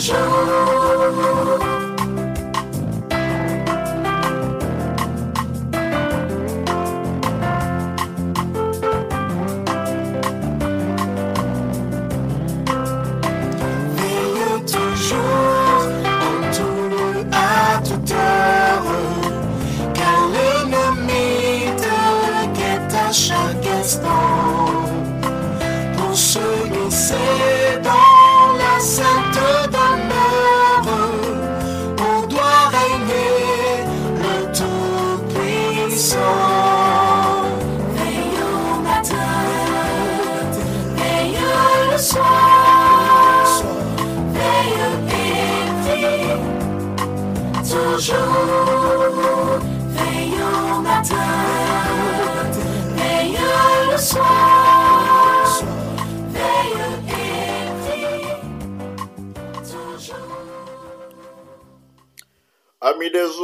show.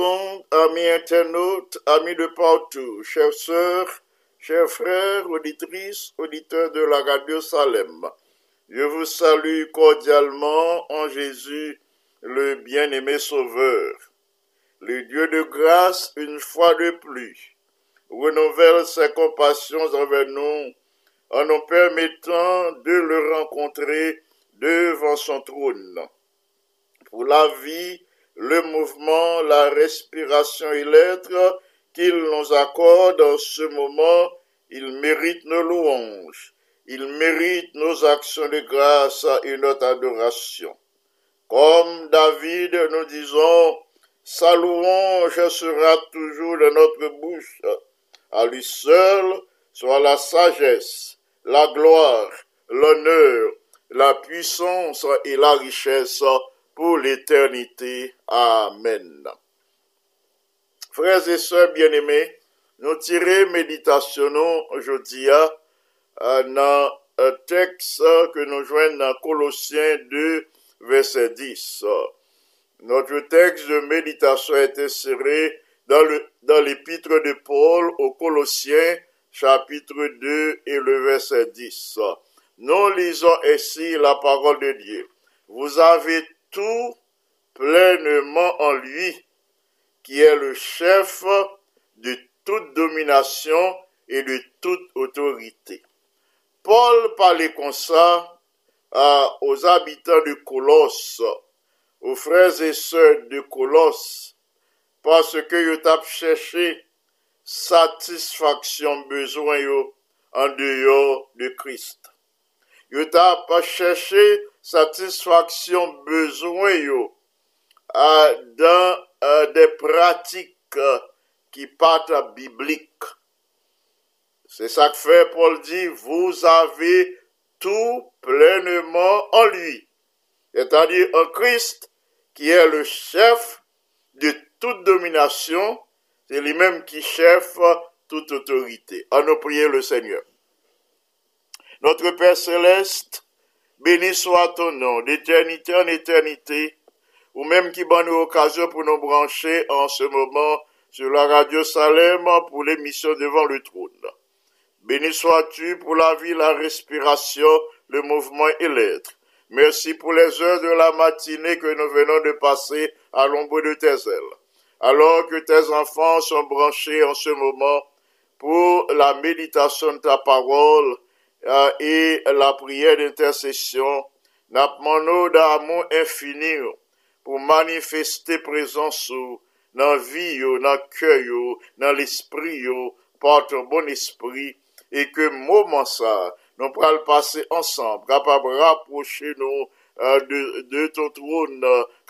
Amis internautes, amis de partout, chères sœurs, chers frères, auditrices, auditeurs de la radio Salem, je vous salue cordialement en Jésus, le bien-aimé Sauveur. Le Dieu de grâce, une fois de plus, renouvelle ses compassions envers nous en nous permettant de le rencontrer devant son trône. Pour la vie, le mouvement, la respiration et l'être qu'il nous accorde en ce moment, il mérite nos louanges, il mérite nos actions de grâce et notre adoration. Comme David, nous disons, sa louange sera toujours dans notre bouche. À lui seul soit la sagesse, la gloire, l'honneur, la puissance et la richesse pour l'éternité. Amen. Frères et sœurs bien-aimés, nous tirons méditation aujourd'hui euh, dans un texte que nous joignons dans Colossiens 2, verset 10. Notre texte de méditation est inséré dans l'épître de Paul aux Colossiens, chapitre 2 et le verset 10. Nous lisons ainsi la parole de Dieu. Vous avez tout pleinement en lui, qui est le chef de toute domination et de toute autorité. Paul parlait comme ça aux habitants de Colosse, aux frères et sœurs de Colosse, parce que yo tap cherché satisfaction besoin en dehors de Christ. Yo tap cherché satisfaction besoin yo euh, dans euh, des pratiques euh, qui partent bibliques. C'est ça que fait Paul dit, vous avez tout pleinement en lui. C'est-à-dire en Christ qui est le chef de toute domination, c'est lui-même qui chef toute autorité. À nous prier le Seigneur. Notre Père céleste, béni soit ton nom d'éternité en éternité, ou même qui bonne occasion pour nous brancher en ce moment sur la radio Salem pour l'émission devant le trône. Béni sois-tu pour la vie, la respiration, le mouvement et l'être. Merci pour les heures de la matinée que nous venons de passer à l'ombre de tes ailes. Alors que tes enfants sont branchés en ce moment pour la méditation de ta parole e la priye d'intercesyon napman nou da amon infinir pou manifeste prezansou nan vi yo, nan kyo yo, nan l'esprit yo, porte bon esprit, e ke mouman sa nou pral pase ansan, kapab raproche nou euh, de, de ton troun,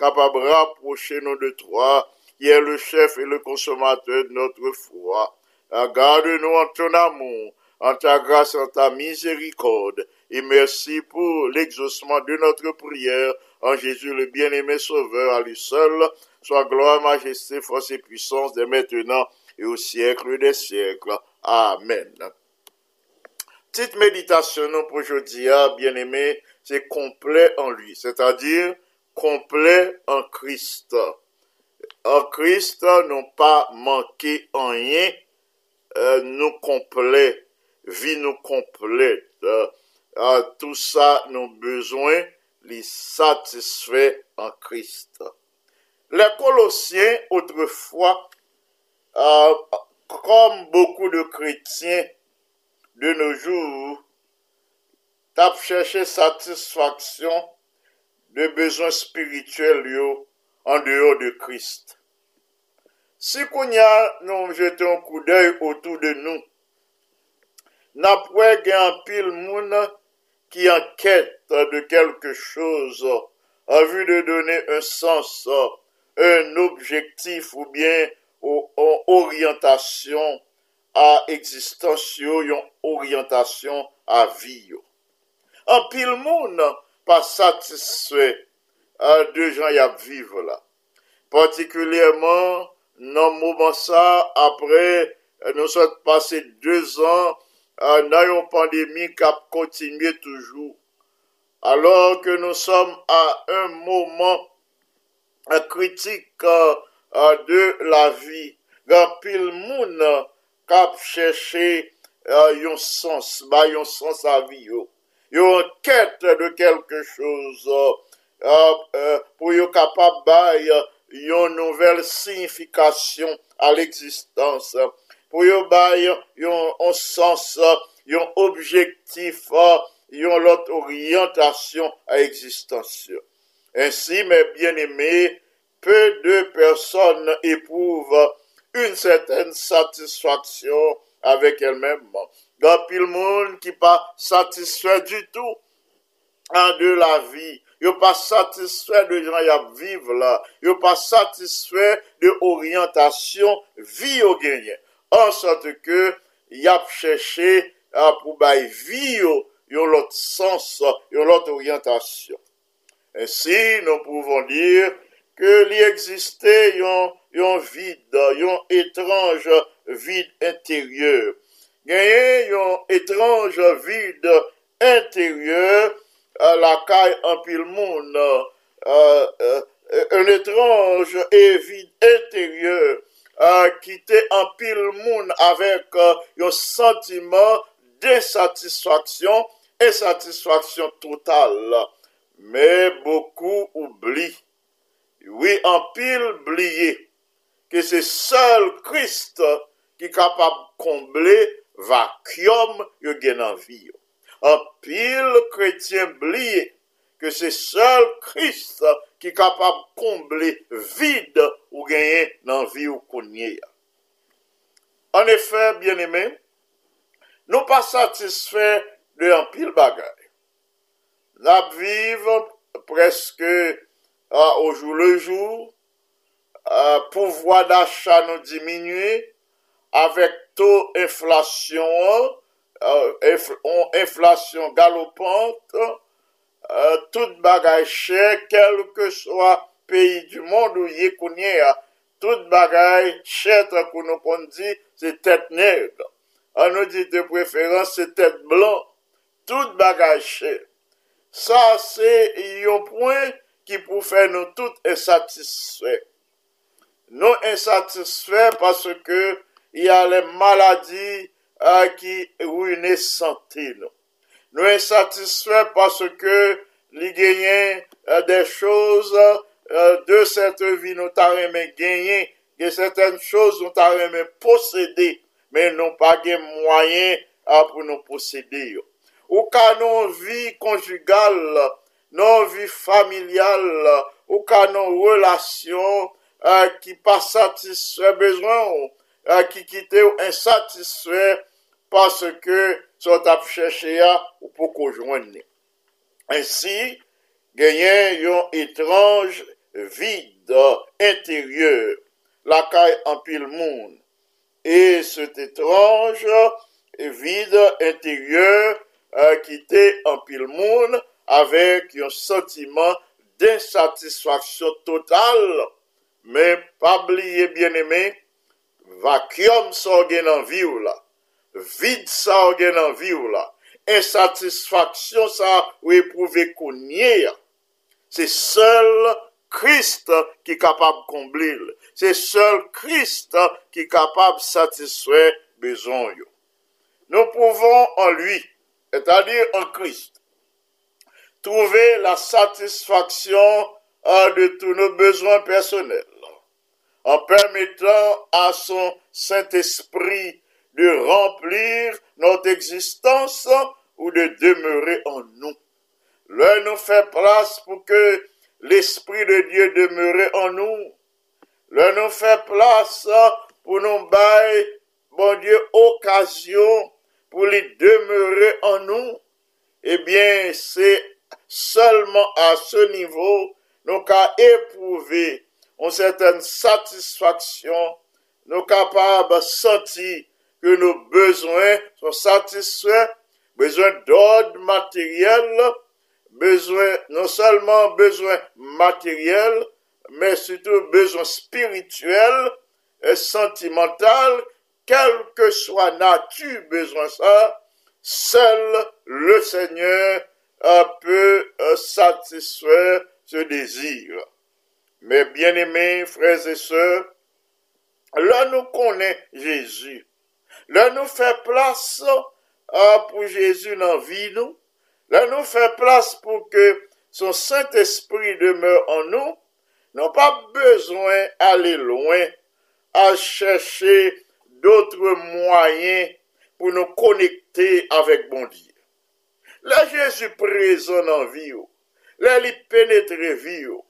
kapab raproche nou de troa, ki e le chef e le konsomateur de notre fwa. Euh, Garde nou an ton amon, en ta grâce, en ta miséricorde, et merci pour l'exaucement de notre prière en Jésus le bien-aimé Sauveur, à lui seul, soit gloire, majesté, force et puissance dès maintenant et au siècle des siècles. Amen. Petite méditation pour aujourd'hui, hein, bien-aimé, c'est complet en lui, c'est-à-dire complet en Christ. En Christ, non pas manqué en rien, euh, nous complet, vie nous complète. Tout ça, nos besoins, les satisfait en Christ. Les Colossiens, autrefois, euh, comme beaucoup de chrétiens de nos jours, tapent cherché satisfaction de besoins spirituels en dehors de Christ. Si qu'on y a, nous jetons un coup d'œil autour de napwe gen an pil moun ki an ket de kelke chouz an vu de done un sens, un objektif ou bien an oryantasyon a eksistansyon, yon oryantasyon a viyo. An pil moun pa satiswe euh, de jan yap vive la. Partikulyèman nan mouman sa apre euh, nou sot pase 2 an nan yon pandemi kap kontinye toujou. Alors ke nou som a un mouman kritik euh, de la vi, gan pil moun euh, kap chèche euh, yon sens, ba yon sens avi yo. Yon anket de kelke chouz pou yo kapap bay yon nouvel signifikasyon al eksistans. Pour yo bay un sens, un objectif, une autre orientation à l'existence. Ainsi, mes bien-aimés, peu de personnes éprouvent une certaine satisfaction avec elles-mêmes. Il y a le monde qui pas satisfait du tout de la vie. Yo pas satisfait de gens qui vivent là. Yo pas satisfait de orientation vie au gagné an sante ke yap chèche pou bay vi yo yon lot sens, yon lot oryantasyon. Ensi, nou pouvon dir ke li egziste yon, yon vide, yon etrange vide interyeur. Ganyen yon etrange vide interyeur lakay anpil moun. Euh, euh, euh, un etrange vide interyeur ki te anpil moun avèk yo euh, sentiman desatisfaksyon e satisfaksyon total. Me boku oubli. Oui, anpil bliye ki se sol Christ ki kapab komble vakyom yo genanvi yo. Anpil kretien bliye ke se sol Christ ki kapab komble vide ou genyen nan vi ou konye ya. An efè, bien emè, nou pa satisfè de an pil bagay. Nap vive preske ah, euh, au jou le jou, ah, euh, pouvoi d'achat nou diminue, avèk tou inflasyon, ah, euh, inf, inflasyon galopante, euh, tout bagay chè, kelke swa peyi di moun ou ye kounye ya, tout bagay chè tra kou nou kon di, se tèt neg. An nou di de preferans, se tèt blan. Tout bagay chè. Sa se yon pouen ki pou fè nou tout insatisfè. Nou insatisfè paske y a le maladi a euh, ki wou ne santi nou. nou e satisfè paske li genyen euh, euh, de chouz de sete vi nou ta reme genyen, gen seten chouz nou ta reme posede, men nou pa gen mwayen pou nou posede yo. Ou ka nou vi konjugal, nou vi familial, ou ka nou relasyon euh, ki pa satisfè bezwen euh, ou, euh, ki kite ou insatisfè paske sot ap chèche ya ou pou kojwen ni. Ansi, genyen yon etranj vide interyeur lakay anpil moun. E set etranj vide interyeur uh, kite anpil moun avèk yon sentiman d'insatisfaksyon total. Men, pabliye bien emè, vakyom so gen anvi ou la. En vie là, vide ça en vie là, insatisfaction ça ou éprouver qu'on c'est seul Christ qui est capable de combler. C'est seul Christ qui est capable de satisfaire besoins. Nous pouvons en lui, c'est-à-dire en Christ, trouver la satisfaction de tous nos besoins personnels en permettant à son Saint-Esprit de remplir notre existence ou de demeurer en nous. L'un nous fait place pour que l'Esprit de Dieu demeure en nous. L'un nous fait place pour nous bailler, bon Dieu, occasion pour les demeurer en nous. Eh bien, c'est seulement à ce niveau nous qu'à éprouver une certaine satisfaction, nous capables de sentir que nos besoins sont satisfaits, besoin d'ordre matériel, besoin, non seulement besoin matériel, mais surtout besoin spirituel et sentimental, quel que soit nature besoin ça, seul le Seigneur peut satisfaire ce désir. Mais bien aimés frères et sœurs, là nous connaît Jésus. lè nou fè plas euh, pou Jésus nan vi nou, lè nou fè plas pou ke son Saint-Esprit demeure an nou, nou pa bezwen ale loin a chèche doutre mwayen pou nou konekte avèk bon Diyo. La Jésus prezon nan vi yo, la li penetre vi yo,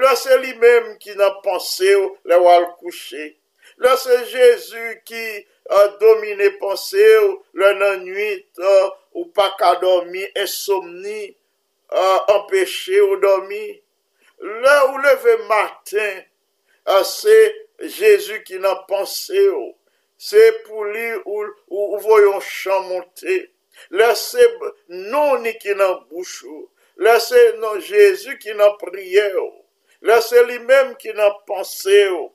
la se li mèm ki nan panse yo, la wal kouche, la se Jezu ki uh, domine panse ou, le nan nuit uh, ou pa ka dormi, esomni, uh, empeshe ou dormi. Le ou leve matin, euh, se Jezu ki nan panse ou, se pou li ou, ou voyon chan monte. Le se nou ni ki nan bouch ou, le se nan Jezu ki nan priye ou, le se li menm ki nan panse ou,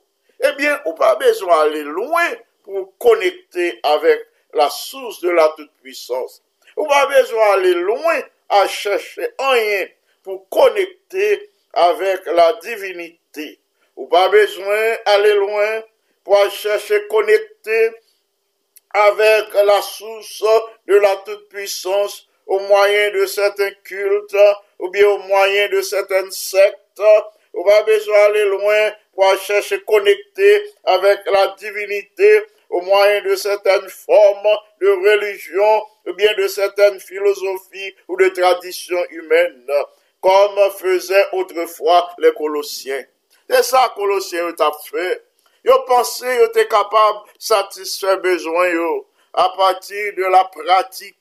pas besoin d'aller loin pour connecter avec la source de la toute-puissance. Ou pas besoin d'aller loin à chercher rien pour connecter avec la divinité. Ou pas besoin d'aller loin pour chercher connecter avec la source de la toute-puissance au moyen de certains cultes ou bien au moyen de sectes. Ou pas besoin d'aller loin pour chercher connecter avec la divinité au moyen de certaines formes de religion ou bien de certaines philosophies ou de traditions humaines, comme faisaient autrefois les Colossiens. C'est ça Colossiens ont fait. Ils pensaient qu'ils étaient capables de satisfaire besoins à partir de la pratique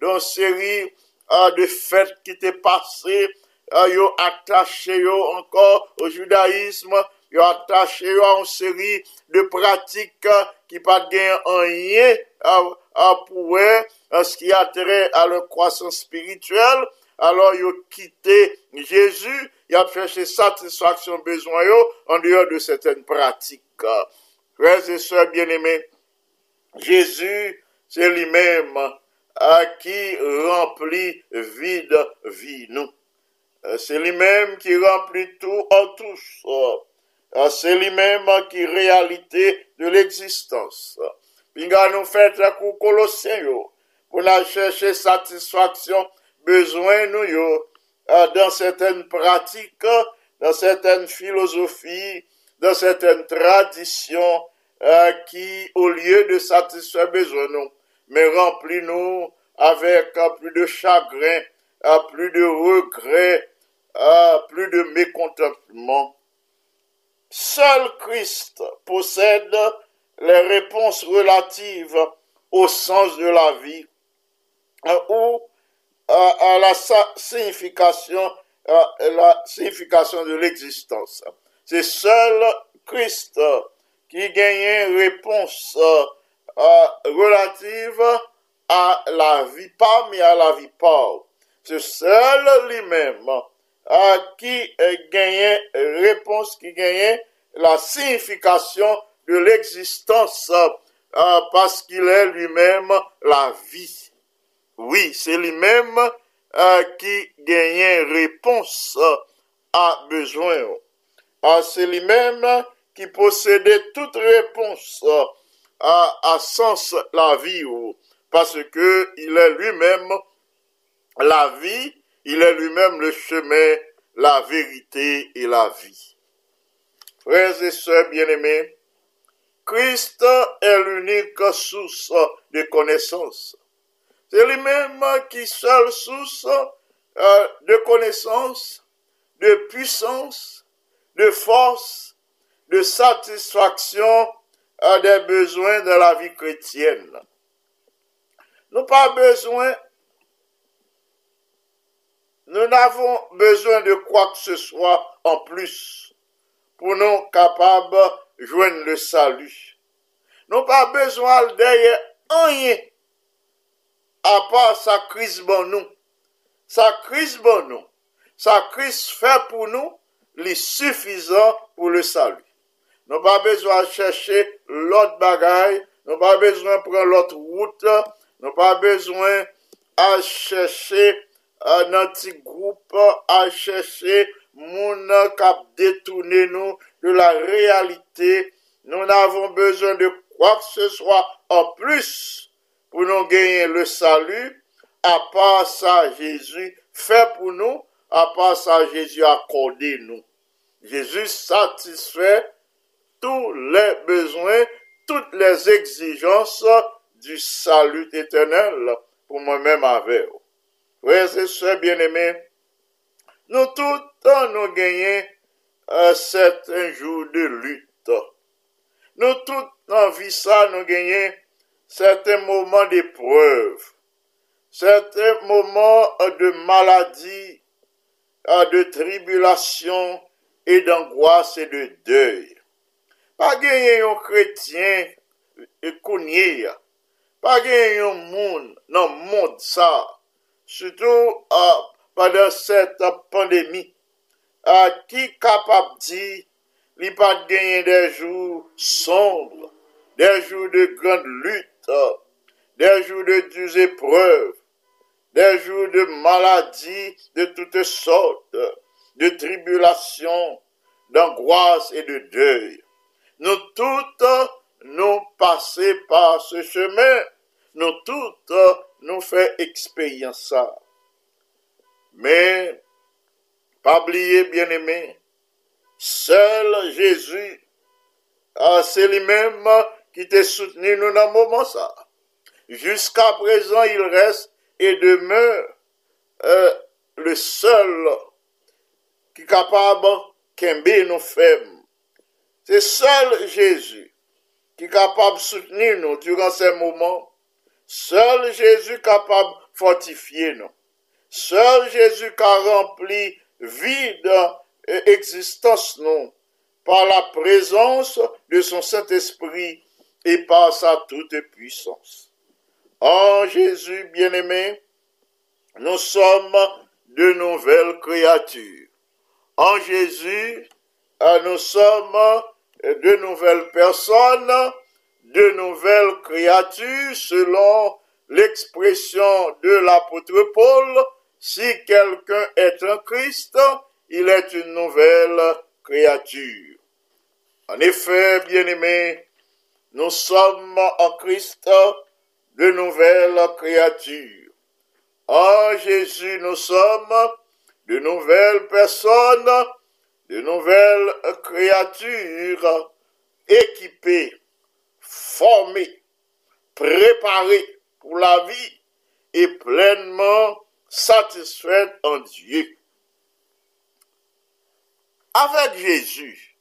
d'une série euh, de fêtes qui étaient passées. Euh, ont attaché encore au judaïsme, ont attaché à une série de pratiques qui pas en rien à pouvoir en ce qui a à leur croissance spirituelle. Alors, ont quitté Jésus, ils ont cherché satisfaction besoin en dehors de certaines pratiques. Frères et sœurs bien-aimés, Jésus, c'est lui-même qui remplit vide vie. Euh, Se li menm ki rempli tou an tous. Se euh. euh, li menm ki realite de l'eksistans. Pi nga nou fè tre kou kolosyen yo. Pou la chèche satisfaksyon bezwen nou yo. Dan seten pratik, dan seten filosofi, dan seten tradisyon ki ou liye de satisfaksyon bezwen nou. Men rempli nou avèk plus de chagrin, plus de regret, euh, plus de mécontentement. Seul Christ possède les réponses relatives au sens de la vie euh, ou euh, à la sa- signification, euh, la signification de l'existence. C'est seul Christ qui gagne réponse relative à la vie pas, mais à la vie pas. C'est seul lui-même qui gagne réponse, qui gagne la signification de l'existence euh, parce qu'il est lui-même la vie. Oui, c'est lui-même euh, qui gagne réponse euh, à besoin. Ah, c'est lui-même qui possédait toute réponse à, à sens la vie, oh, parce que il est lui-même la vie, il est lui-même le chemin, la vérité et la vie. Frères et sœurs bien-aimés, Christ est l'unique source de connaissance. C'est lui-même qui seule source euh, de connaissance, de puissance, de force, de satisfaction euh, des besoins de la vie chrétienne. Nous pas besoin, nous n'avons besoin de quoi que ce soit en plus pour nous capables de joindre le salut. Nous pas besoin d'ailleurs rien à part sa crise bon nous. Sa crise bon nous. Sa crise fait pour nous les suffisant pour le salut. Nous pas besoin de chercher l'autre bagaille. Nous pas besoin de prendre l'autre route. Nous pas besoin à chercher un petit groupe, à chercher moun cap détourner nous de la réalité. Nous n'avons besoin de quoi que ce soit en plus pour nous gagner le salut, à part ça, Jésus fait pour nous, à part ça, Jésus accordé nous. Jésus satisfait tous les besoins, toutes les exigences du salut éternel pour moi-même avec vous. Wè se se bien eme, nou tout an nou genyen a seten jou de lut. Nou tout an vi sa nou genyen seten mouman de preuve, seten mouman de maladi, de tribulasyon, e d'angoisse e de dèy. Pa genyen yon kretyen e kounye, pa genyen yon moun nan moun sa, Soutou uh, padan set pandemi, uh, ki kapap di li pa genye de jou sombre, de jou de grand lute, de jou de duz epreuve, de jou de maladi de toute sorte, de tribulation, d'angoisse et de deuil. Nou tout nou pase par se chemin, nou tout nou nous fait expérience. Mais, pas oublier, bien-aimé, seul Jésus, ah, c'est lui-même qui t'a soutenu dans le moment ça. Jusqu'à présent, il reste et demeure euh, le seul qui est capable qu'aimer nous femmes. C'est seul Jésus qui est capable de soutenir nous durant ces moments. Seul Jésus capable de fortifier nous. Seul Jésus qui a rempli vide et existence nous par la présence de son Saint-Esprit et par sa toute puissance. En Jésus bien-aimé, nous sommes de nouvelles créatures. En Jésus, nous sommes de nouvelles personnes, de nouvelles créatures selon l'expression de l'apôtre Paul, si quelqu'un est un Christ, il est une nouvelle créature. En effet, bien-aimés, nous sommes en Christ de nouvelles créatures. En Jésus, nous sommes de nouvelles personnes, de nouvelles créatures équipées, formées, préparées pour la vie et pleinement satisfaites en Dieu. Avec Jésus,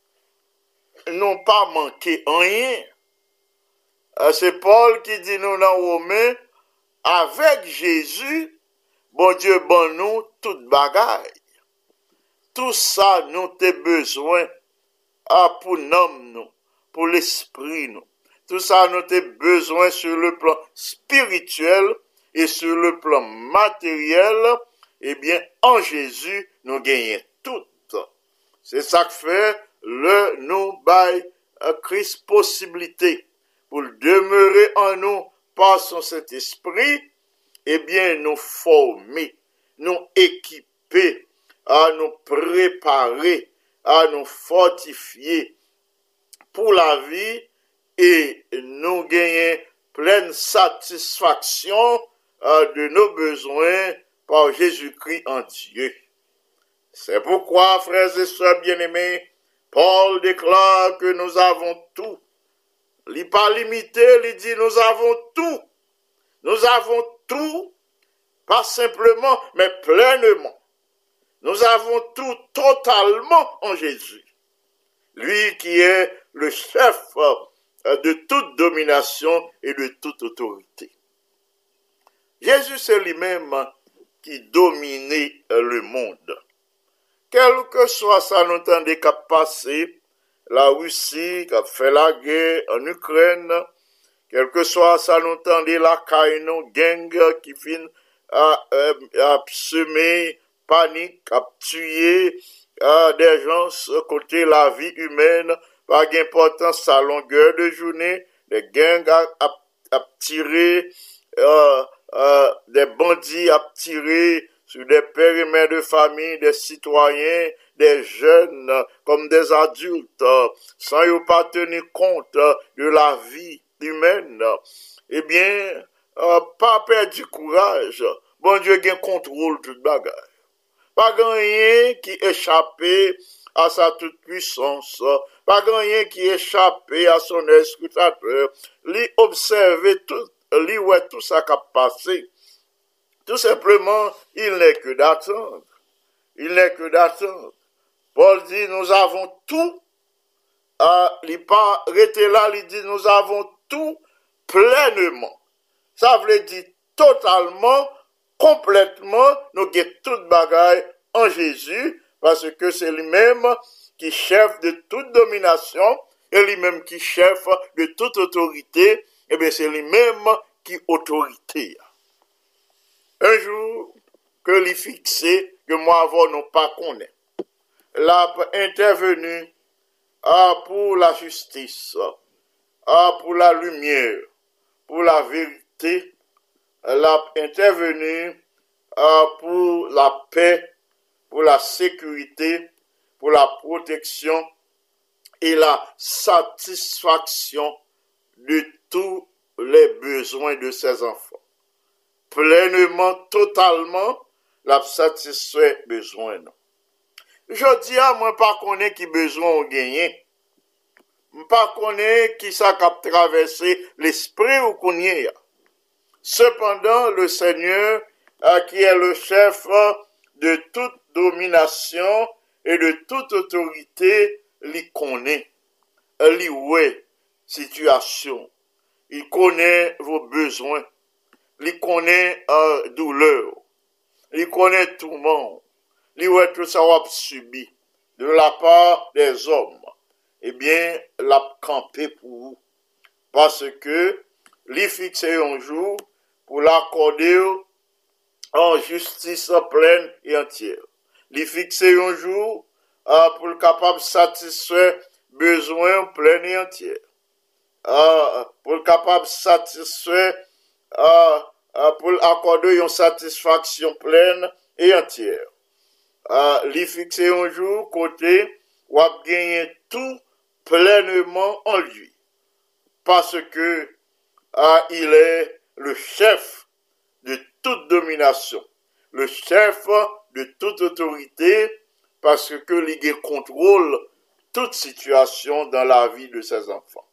n'ont pas manqué rien. Euh, C'est Paul qui dit nous dans Romains, avec Jésus, bon Dieu, bon nous, toute bagaille. Tout ça, nous t'es besoin ah, pour l'homme, nous, pour l'esprit, nous. Tout ça, nous t'es besoin sur le plan spirituel et sur le plan matériel. Eh bien, en Jésus, nous gagnons tout. C'est ça que fait le nous bail Christ possibilité pour demeurer en nous par son Saint-Esprit, eh bien, nous former, nous équiper, à nous préparer, à nous fortifier pour la vie et nous gagner pleine satisfaction euh, de nos besoins par Jésus-Christ en Dieu. C'est pourquoi, frères et sœurs bien-aimés, Paul déclare que nous avons tout. Il n'est pas limité, il dit nous avons tout. Nous avons tout, pas simplement, mais pleinement. Nous avons tout totalement en Jésus. Lui qui est le chef de toute domination et de toute autorité. Jésus, c'est lui-même qui dominait euh, le monde. Quel que soit ça, nous entendons qu'a passé, la Russie qui a fait la guerre en Ukraine, quel que soit ça, nous entendons la caïno gang qui à, à, à semer panique, à tuer à des gens côté la vie humaine, pa gen portan sa longeur de jounen, de gen ap tire, euh, euh, de bandi ap tire, sou de perimè de fami, de sitwayen, de jen, kom de adulte, san yo pa teni kont de la vi imen, ebyen, euh, pa perdi kouraj, bon Diyo gen kontrol tout bagaj. Pa gen yen ki echapè a sa tout puissance, pa ganyen ki echapè a son eskutateur, li observe tout, li wè tout sa kap pase. Tout sepleman, il nè ke d'attendre. Il nè ke d'attendre. Paul di, nous avons tout, ah, euh, li pa rete la, li di, nous avons tout plennement. Sa vle di, totalement, kompletman, nou get tout bagay an Jésus, parce que c'est lui-même qui chef de toute domination, et lui-même qui chef de toute autorité, et bien c'est lui-même qui autorité. Un jour, que les fixé, que moi avant non pas connaît. L'a intervenu ah, pour la justice, ah, pour la lumière, pour la vérité, l'a intervenu pour la paix, pour la sécurité, pour la protection et la satisfaction de tous les besoins de ses enfants. Pleinement, totalement, la satisfait besoin. Non. Je dis à moi pas connaît qui besoin on gagné. Pas connaît qui ça cap traversé l'esprit ou connaît. Cependant, le Seigneur, euh, qui est le chef de toute domination et de toute autorité, l'y connaît. L'y ouais, situation. Il connaît vos besoins. Il connaît euh, douleur. Il connaît monde. Il ouais tout ça va subi de la part des hommes. Eh bien, l'a campé pour vous. Parce que, l'y fixé un jour pour l'accorder en justice pleine et entière. li fikse yon jou ah, pou l kapab satiswe bezwen plen et entier. Ah, pou l kapab satiswe ah, pou l akorde yon satisfaksyon plen et entier. Li fikse yon jou kote wap genye tou plenman an lui. Parce ke il e le chef de tout dominasyon. Le chef de toute autorité, parce que l'Igue contrôle toute situation dans la vie de ses enfants.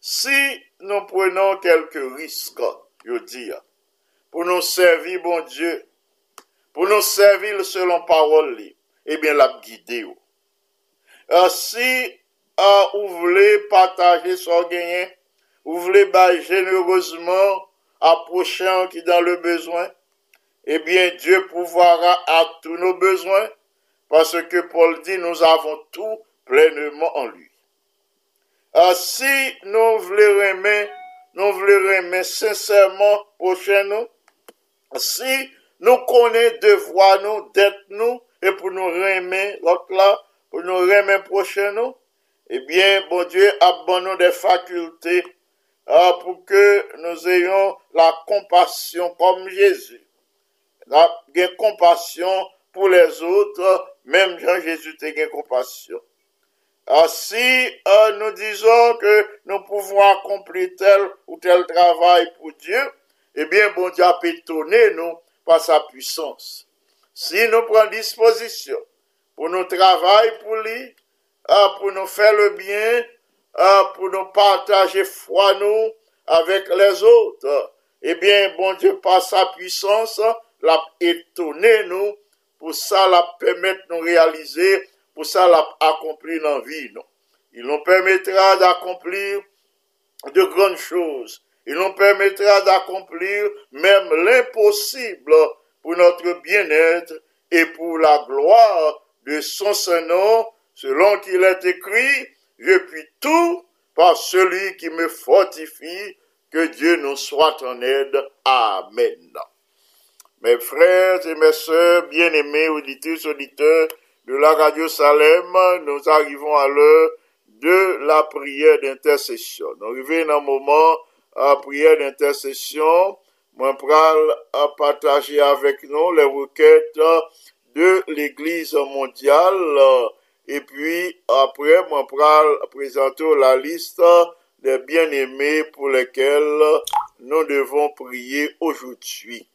Si nous prenons quelques risques, je dis, pour nous servir, bon Dieu, pour nous servir selon parole, eh bien, la guider. Euh, si euh, vous voulez partager son gain, vous voulez bah, généreusement à prochain qui dans le besoin, eh bien, Dieu pourvoira à tous nos besoins, parce que Paul dit, nous avons tout pleinement en lui. Euh, si nous voulons aimer, nous voulons aimer sincèrement prochain nous, si nous connaissons devoir nous, d'être nous, et pour nous aimer l'autre là, pour nous aimer prochain nous, eh bien, bon Dieu, abonne des facultés euh, pour que nous ayons la compassion comme Jésus. La compassion pour les autres, même Jean-Jésus a compassion. Ah, si euh, nous disons que nous pouvons accomplir tel ou tel travail pour Dieu, eh bien, bon Dieu a étonner nous par sa puissance. Si nous prenons disposition pour nous travailler pour lui, euh, pour nous faire le bien, euh, pour nous partager foi nous avec les autres, eh bien, bon Dieu, par sa puissance, l'a étonné nous, pour ça, la permettre de nous réaliser pour ça l'a accompli dans vie. Il nous permettra d'accomplir de grandes choses. Il nous permettra d'accomplir même l'impossible pour notre bien-être et pour la gloire de son Saint-Nom, selon qu'il est écrit, je puis tout par celui qui me fortifie, que Dieu nous soit en aide. Amen. Mes frères et mes sœurs, bien-aimés, auditeurs, auditeurs, de la radio Salem, nous arrivons à l'heure de la prière d'intercession. Nous arrivons dans un moment à prière d'intercession. Moi, à partager avec nous les requêtes de l'Église mondiale. Et puis, après, moi, présenter la liste des bien-aimés pour lesquels nous devons prier aujourd'hui.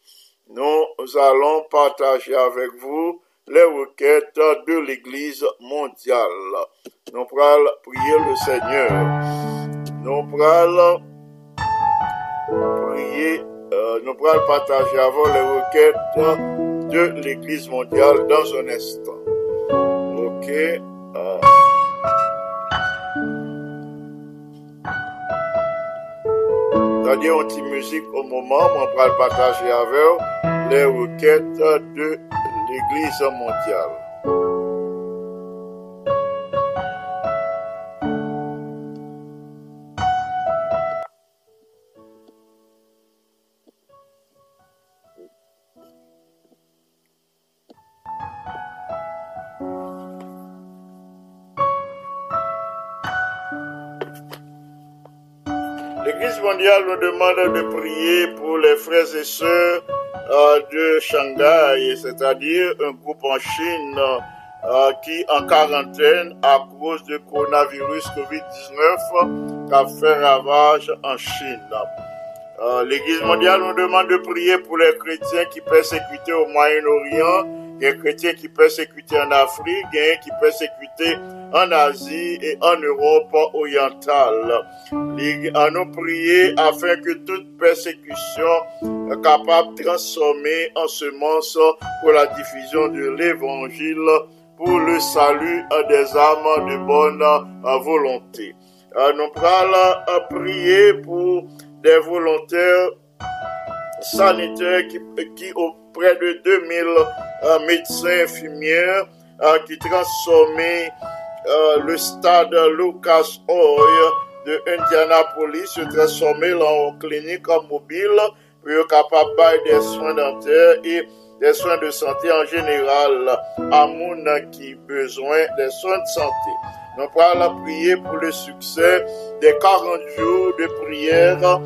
Nous allons partager avec vous les requêtes de l'Église mondiale. Nous prenons prier le Seigneur. Nous prenons prier, euh, nous prenons partager les requêtes de l'Église mondiale dans un instant. Ok. Euh. C'est-à-dire, on musique au moment, on va partager avec les requêtes de l'Église mondiale. Mondiale nous demande de prier pour les frères et sœurs euh, de Shanghai, c'est-à-dire un groupe en Chine euh, qui en quarantaine à cause du coronavirus Covid-19 qui a fait ravage en Chine. Euh, L'Église mondiale nous demande de prier pour les chrétiens qui persécutent au Moyen-Orient des chrétiens qui persécutés en Afrique, des qui persécutés en Asie et en Europe orientale. À nous prier afin que toute persécution capable de transformer en semence pour la diffusion de l'évangile, pour le salut des âmes de bonne volonté. Nous allons prier pour des volontaires sanitaires qui, qui auprès de 2000 euh, médecins infirmières euh, qui transformaient euh, le stade Lucas Oil de Indianapolis, se transformer en clinique mobile pour être capable des soins dentaires et des soins de santé en général à monde qui besoin des soins de santé. Nous allons prier pour le succès des 40 jours de prière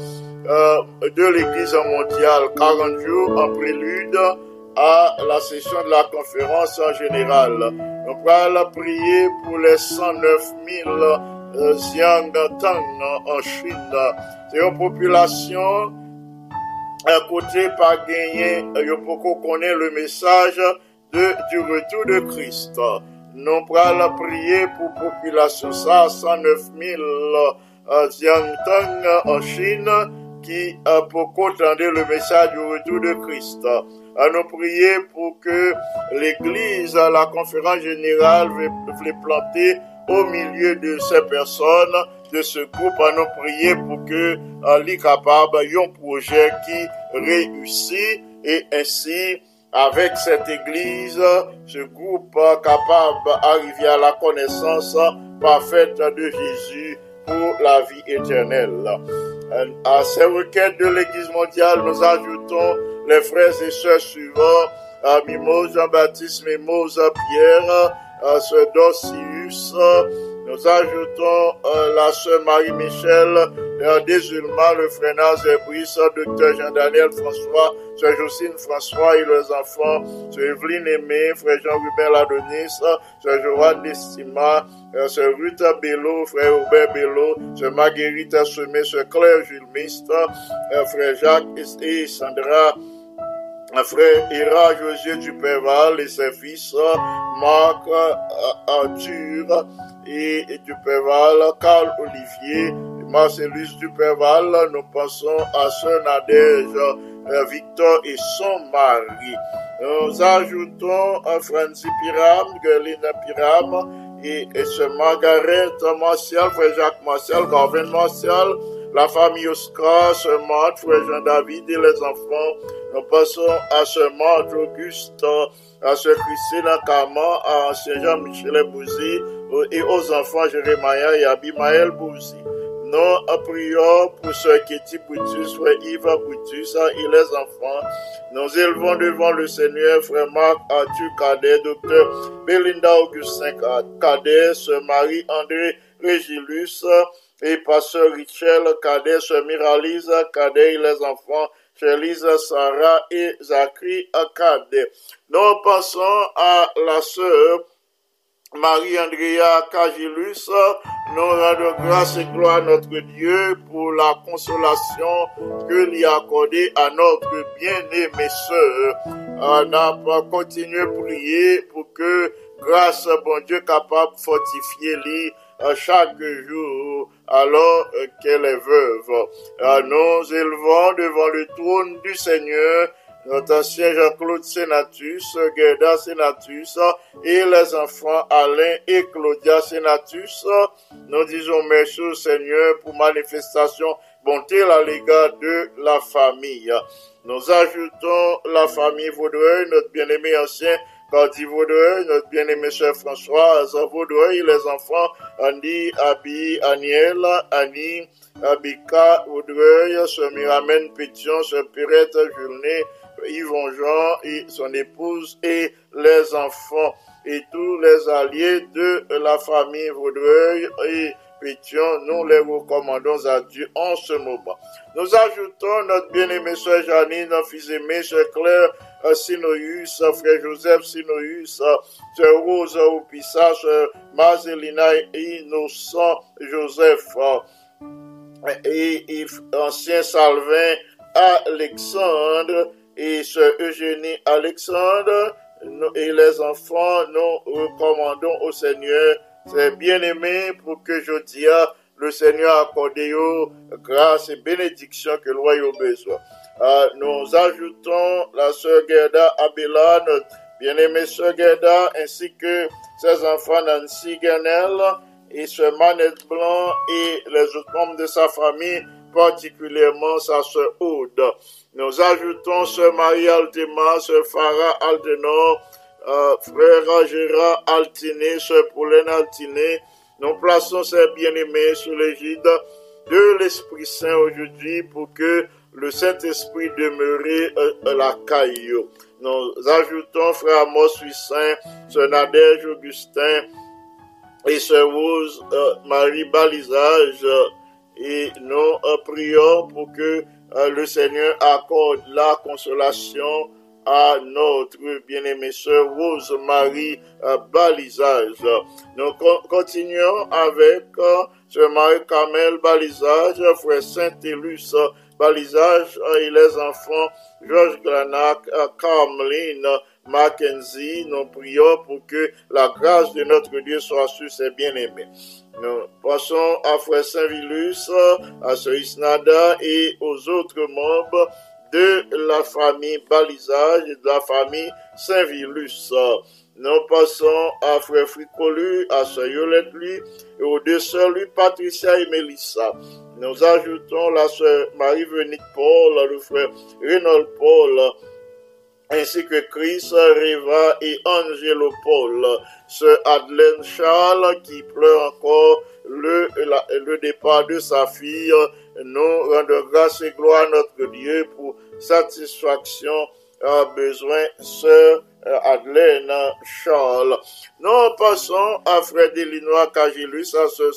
euh, de l'Église mondiale, 40 jours en prélude à la session de la conférence en général. On va prier pour les 109 000 euh, en Chine. C'est une population à côté par gagner, pour connaît le message de, du retour de Christ. Nous allons prier pour population ça, 109 000 euh, en Chine qui pour entendre le message du retour de Christ. Nous prier pour que l'Église, la conférence générale, veut planter au milieu de ces personnes, de ce groupe, à nous prier pour que l'Église capable un projet qui réussit et ainsi avec cette Église, ce groupe capable d'arriver à la connaissance parfaite de Jésus pour la vie éternelle. À ces requêtes de l'Église mondiale, nous ajoutons les frères et sœurs suivants, à Mimose Jean-Baptiste, Mimose Pierre, à ce Docius, nous ajoutons euh, la sœur Marie-Michel, euh, Désulma, le frère Nazaire Brice, docteur Jean-Daniel François, sœur Jocelyne François et leurs enfants, sœur Evelyne Aimé, frère Jean-Ruben Ladonis, sœur Joanne Destima, euh, sœur Ruth Bello, frère Robert Bello, sœur Marguerite Semé, sœur Claire Jules Mist, frère Jacques et Sandra, frère Ira José Duperval et ses fils, Marc Arthur, et, Duperval, Carl Olivier, Marcellus Duperval, nous pensons à Sœur Nadège, euh, Victor et son mari. Nous ajoutons à Francie Piram, Guerline Piram, et, et ce Margaret Martial, frère Jacques Martial, Garvin Martial, la famille Oscar, ce Marthe, frère Jean-David et les enfants. Nous passons à ce Marthe Auguste, à ce Christine Kama, à ce Jean-Michel Bouzy, et aux enfants Jérémia et Abimaël Bouzi. Nous prions pour ce Kéti Boutus, frère Yves Boutus et les enfants. Nous élevons devant le Seigneur, frère Marc Arthur Cadet, docteur Belinda Augustin Cadet, sœur Marie-André Régilus et pasteur Richel Cadet, sœur Miralise Cadet et les enfants. Lisa Sarah et Zachary Cadet. Nous passons à la sœur Marie-Andrea Cagilus, nous rendons grâce et gloire à notre Dieu pour la consolation que lui a accordée à notre bien-aimée sœur. On a continué à prier pour que grâce bon Dieu capable de fortifier lui euh, chaque jour alors qu'elle est veuve. Euh, nous élevons devant le trône du Seigneur notre ancien Jean-Claude Senatus, Gerda Senatus et les enfants Alain et Claudia Senatus. Nous disons merci au Seigneur pour manifestation bonté à l'égard de la famille. Nous ajoutons la famille Vaudreuil, notre bien-aimé ancien Cardi Vaudreuil, notre bien-aimé chef Françoise Vaudreuil, les enfants Andy, Abby, Aniel, Annie, Abika Vaudreuil, ce Miramène Pétion, ce Pirette Julné, Yvon Jean et son épouse et les enfants et tous les alliés de la famille Vaudreuil et Pétion, nous les recommandons à Dieu en ce moment. Nous ajoutons notre bien-aimée soeur Janine, fils aimé, soeur Claire Sinoïus, frère Joseph Sinoïus, soeur Rose Opissa, soeur Marcelina Innocent Joseph, et, et ancien Salvin Alexandre, et ce Eugénie Alexandre et les enfants, nous recommandons au Seigneur, c'est bien-aimé pour que je dise, le Seigneur accorde grâce et bénédiction que le royaume besoin. Nous ajoutons la sœur Gerda Abela, notre bien-aimée sœur Gerda, ainsi que ses enfants Nancy Guernel et ce Manette Blanc et les autres membres de sa famille, particulièrement sa sœur Aude. Nous ajoutons ce Marie Altema, ce Farah Altenor, euh, frère Gérard Altiné, ce Pauline Altiné. Nous plaçons ces bien-aimés sous l'égide de l'Esprit Saint aujourd'hui pour que le Saint-Esprit demeure à la caillou. Nous ajoutons frère Amos Saint, ce Nadège Augustin et ce Rose euh, Marie Balisage et nous euh, prions pour que euh, le Seigneur accorde la consolation à notre bien-aimée sœur Rose-Marie euh, Balisage. Nous continuons avec ce Marie Camel Balisage, frère Saint-Élus Balisage et les enfants Georges Glanac, Carmeline, Mackenzie, nous prions pour que la grâce de notre Dieu soit sur ses bien-aimés. Nous passons à Frère Saint-Vilus, à ce Isnada et aux autres membres de la famille Balisage et de la famille Saint-Vilus. Nous passons à Frère Fricolu, à Sœur Yolette lui, et aux deux sœurs lui, Patricia et Mélissa. Nous ajoutons la Sœur Marie-Venique Paul, le frère Reynold Paul, ainsi que Chris, Reva et Angelo Paul. Ce Adelaine Charles qui pleure encore le, le départ de sa fille. Nous rendons grâce et gloire à notre Dieu pour satisfaction à besoin, sœur Adelaine Charles. Nous passons à Frère Delinois Cagilus, à ce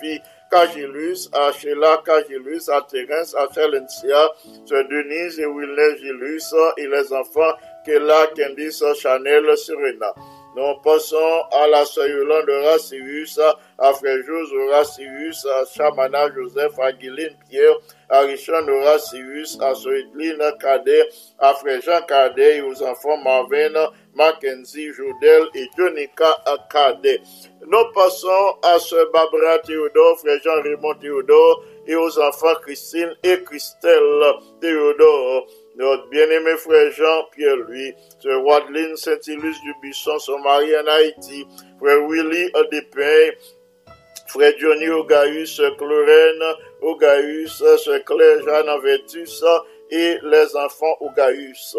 fille Cagilus, à Sheila Cagilus, à Terence, à Chalencia, Sœur Denise et Wilner Gilus et les enfants Kella, Candice, Chanel, Serena. Nous passons à la sœur Yolande Racius, à Frère José Racius, à Chamana Joseph, à Guylaine Pierre, à Richard Racius, à sœur Edline Cadet, à Frère Jean Cadet et aux enfants Marvin, Mackenzie, Jodel et Jonica Cadet. Nous passons à sœur Barbara Théodore, Frère Jean-Raymond Théodore et aux enfants Christine et Christelle Théodore notre bien-aimé frère Jean-Pierre lui, sœur Wadeline Saint-Ilus du Bisson, son mari en Haïti, frère Willy Adepin, frère Johnny Ogaïus, Clorène Ogaïus, sœur Claire Jeanne Avertus, et les enfants Ogaïus,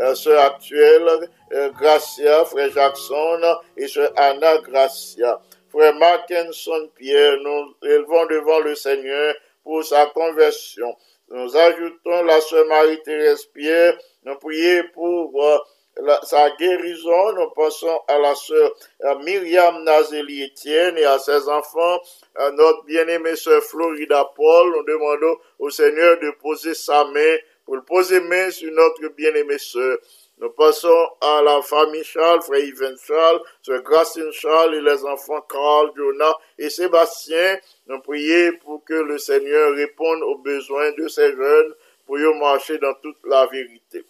euh, sœur actuelle euh, Gracia, frère Jackson et sœur Anna Gracia. Frère Mackinson Pierre, nous élevons devant le Seigneur pour sa conversion. Nous ajoutons la sœur Marie-Thérèse Pierre. Nous prions pour sa guérison. Nous pensons à la sœur Myriam Nazeli Etienne et à ses enfants. À notre bien-aimée sœur Florida Paul. Nous demandons au Seigneur de poser sa main pour le poser main sur notre bien-aimée sœur. Nous passons à la famille Charles, frère Yves Charles, sœur Gracine Charles et les enfants Carl, Jonah et Sébastien. Nous prions pour que le Seigneur réponde aux besoins de ces jeunes pour y marcher dans toute la vérité.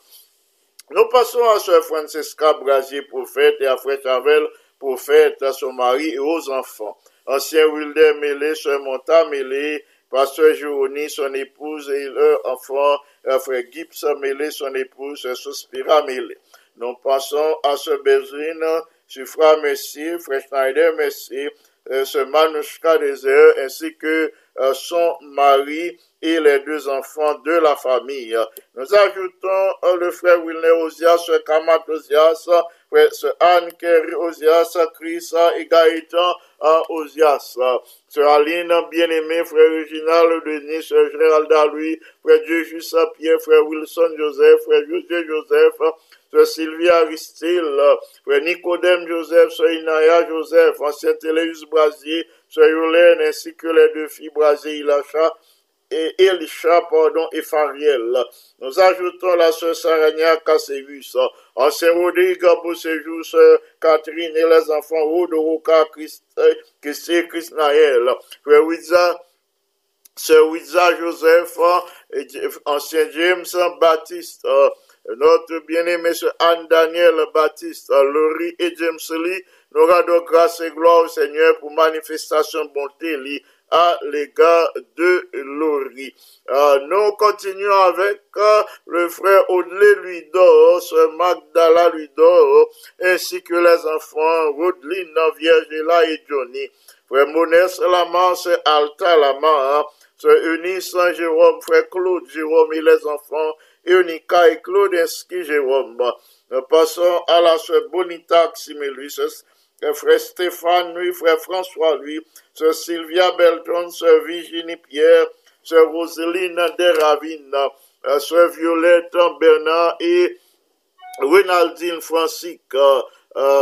Nous passons à sœur Francesca Brasier, prophète, et à frère Chavel, prophète, à son mari et aux enfants. Ancien Wilder Mélé, sœur Monta Mélé, pasteur Jérônie, son épouse et leur enfant, frère Gibbs mêlé, son épouse, Sospira mêlé. Nous passons à ce besoin, frère Messi, frère Schneider Messi, euh, ce Manouchka Désert, ainsi que euh, son mari et les deux enfants de la famille. Nous ajoutons euh, le frère Wilner Ozias, Kamat Ozias, frère Anne Kerry Ozias, Chris et Gaëtan Ozias. Sœur Aline, bien-aimé, frère Reginald Denis, sœur Géralda Louis, frère Dieu Pierre, frère Wilson Joseph, frère José Joseph, Sœur Sylvia Aristide, Frère Nicodème Joseph, Sœur Inaya Joseph, ancien Téléus Brasier, Sœur Yolène, ainsi que les deux filles Brasier, Ilacha, et Elisha, pardon, et Fariel. Nous ajoutons la sœur Sarania Cassevus, ancien Rodrigue pour séjour, sœur Catherine et les enfants Rodoroka, Christé, Christnaël, frère Wiza, sœur Wiza Joseph, ancien James Baptiste, notre bien-aimé M. Anne-Daniel Baptiste, Laurie et James Lee, nous rendons grâce et gloire au Seigneur pour manifestation bonté à l'égard de Laurie. Euh, nous continuons avec euh, le frère Audley Luidor, ce Magdala Luidor, ainsi que les enfants Rodline, Viergela et Johnny. Frère Monès Lama, c'est Alta Lama, c'est Eunice Saint-Jérôme, frère Claude Jérôme et les enfants Eunica et Claudinski Jérôme. Nous passons à la sœur Bonita Frère Stéphane, lui, frère François, lui, sœur Sylvia Belton, sœur Virginie Pierre, sœur Roseline Deravine, sœur Violette Bernard et Renaldine Francique,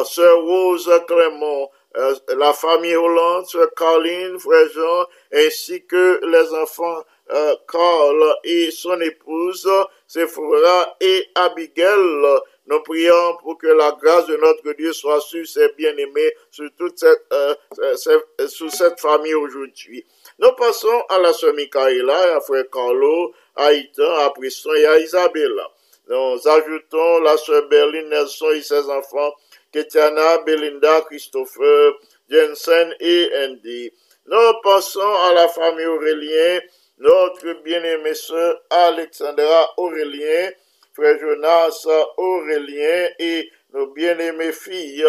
sœur Rose Clément, euh, la famille Hollande, Sœur Caroline, Frère Jean, ainsi que les enfants euh, Carl et son épouse, Sephora et Abigail. Nous prions pour que la grâce de notre Dieu soit sur ses bien-aimés, sur toute cette, euh, cette- sur cette famille aujourd'hui. Nous passons à la sœur Michaela, à frère Carlo, à Ethan, à Priston et à Isabella. Nous ajoutons la sœur Berlin Nelson et ses enfants, Ketiana, Belinda, Christopher, Jensen et Andy. Nous passons à la famille Aurélien, notre bien-aimée sœur Alexandra Aurélien, frère Jonas Aurélien et nos bien-aimées filles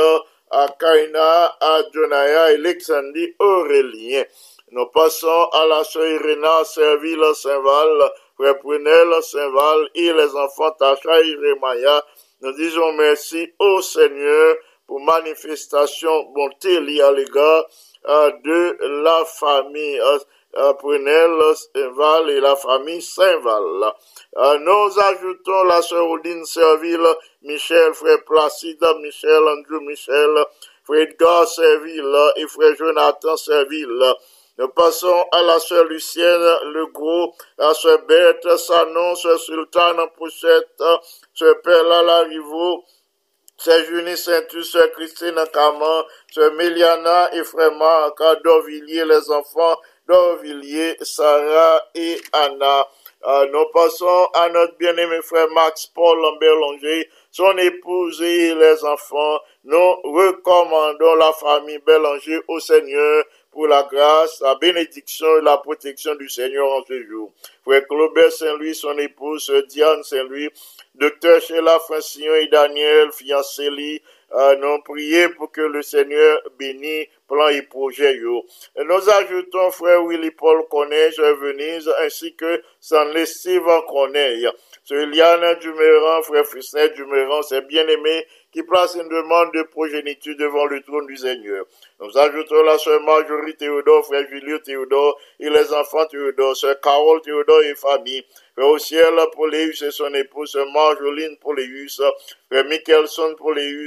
à Kaina, à Jonaya et Alexandrie Aurélien. Nous passons à la sœur Irena Serville Saint-Val, frère Prunel Saint-Val et les enfants Tacha et. Nous disons merci au Seigneur pour manifestation bonté liée à l'égard euh, de la famille Prunel Saint-Val et la famille Saint-Val. Nous ajoutons la sœur Odine Serville, Michel, frère Placide, Michel, Andrew Michel, frère Edgar Serville et frère Jonathan Serville. Nous passons à la sœur Lucienne Legros, à sœur Berthe Sanon, sœur Sultane Pouchette, sœur Perla Larivo, sœur Junie Saintus, sœur Christine Caman, sœur Méliana et frère Marc d'Orvilliers, les enfants d'Orvilliers, Sarah et Anna. Euh, nous passons à notre bien-aimé frère Max Paul Lambert Longer, son épouse et les enfants. Nous recommandons la famille Bélanger au Seigneur pour la grâce, la bénédiction et la protection du Seigneur en ce jour. Frère Claubert Saint-Louis, son épouse, Diane Saint-Louis, docteur Sheila Francillon et Daniel, fiancé nous prions pour que le Seigneur bénisse plan et projet yo. Nous ajoutons frère Willy Paul Corneille, Venise, ainsi que San Steve Corneille. Sœur Liane Duméran, frère Frisnet Duméran, c'est bien-aimé, qui place une demande de progéniture devant le trône du Seigneur. Nous ajoutons la sœur Marjorie Théodore, frère Julio Théodore et les enfants Théodore, sœur Carole Théodore et famille, frère au Pauléus et son épouse, sœur Marjoline Pauléus, frère Michelson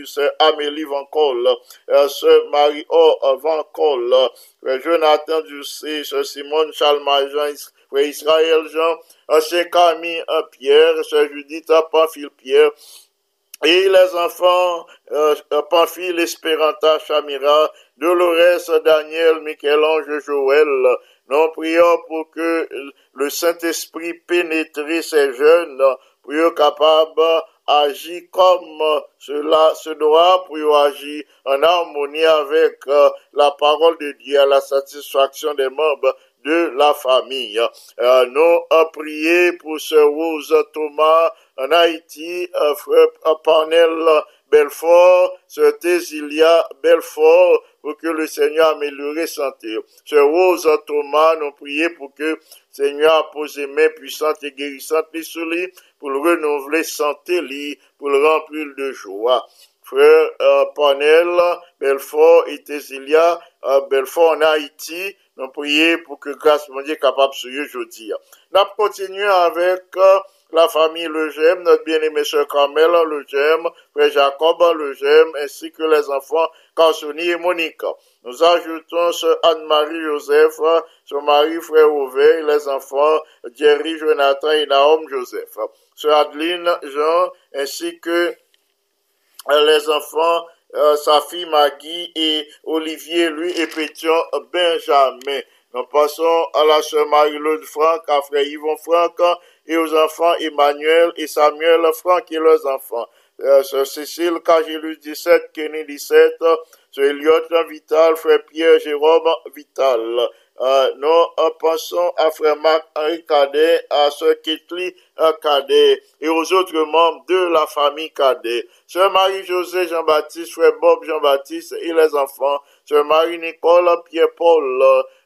sœur Amélie Van Col, euh, sœur Marie-O Van Col, frère Jonathan Ducé, sœur Simone Charles Majan, frère Israël Jean, sœur Camille Pierre, sœur Judith Pamphile Pierre, et les enfants, euh, Pamphile, Esperanta, Chamira, Dolores, Daniel, Michel-Ange, Joël, nous prions pour que le Saint-Esprit pénètre ces jeunes, pour être capable agir comme cela se doit, pour agir en harmonie avec euh, la parole de Dieu à la satisfaction des membres de la famille. Euh, nous euh, prions pour ce Rose Thomas en Haïti, euh, frère Parnell Belfort, ce Tésilia Belfort, pour que le Seigneur améliore santé. Ce Rose Thomas, nous prions pour que le Seigneur a posé main puissante et guérissante sur lui, pour le renouveler santé, lui, pour le remplir de joie frère euh, Panel, Belfort et Tésilia, euh, Belfort en Haïti, nous prions pour que grâce mon Dieu capable de aujourd'hui. Nous continuons avec euh, la famille Le Gem, notre bien-aimé sœur Carmel Le Gem, frère Jacob Le Gem, ainsi que les enfants Carsoni et Monique. Nous ajoutons sœur Anne-Marie Joseph, son mari frère Auvet, les enfants Jerry, Jonathan et Naom Joseph. Sœur Adeline Jean, ainsi que les enfants, euh, sa fille Maggie et Olivier, lui, et Pétion Benjamin. Nous passons à la sœur Marie-Claude Franck, à frère Yvon Franck, et aux enfants Emmanuel et Samuel Franck et leurs enfants. Euh, sœur Cécile Cagélus 17, Kenny 17, sœur Elliot Vital, frère Pierre Jérôme Vital. Euh, nous euh, pensons à frère Marc Henri Cadet, à sœur Ketli euh, Cadet et aux autres membres de la famille Cadet. Sœur Marie-José Jean-Baptiste, frère Bob Jean-Baptiste et les enfants. Sœur Marie-Nicole Pierre-Paul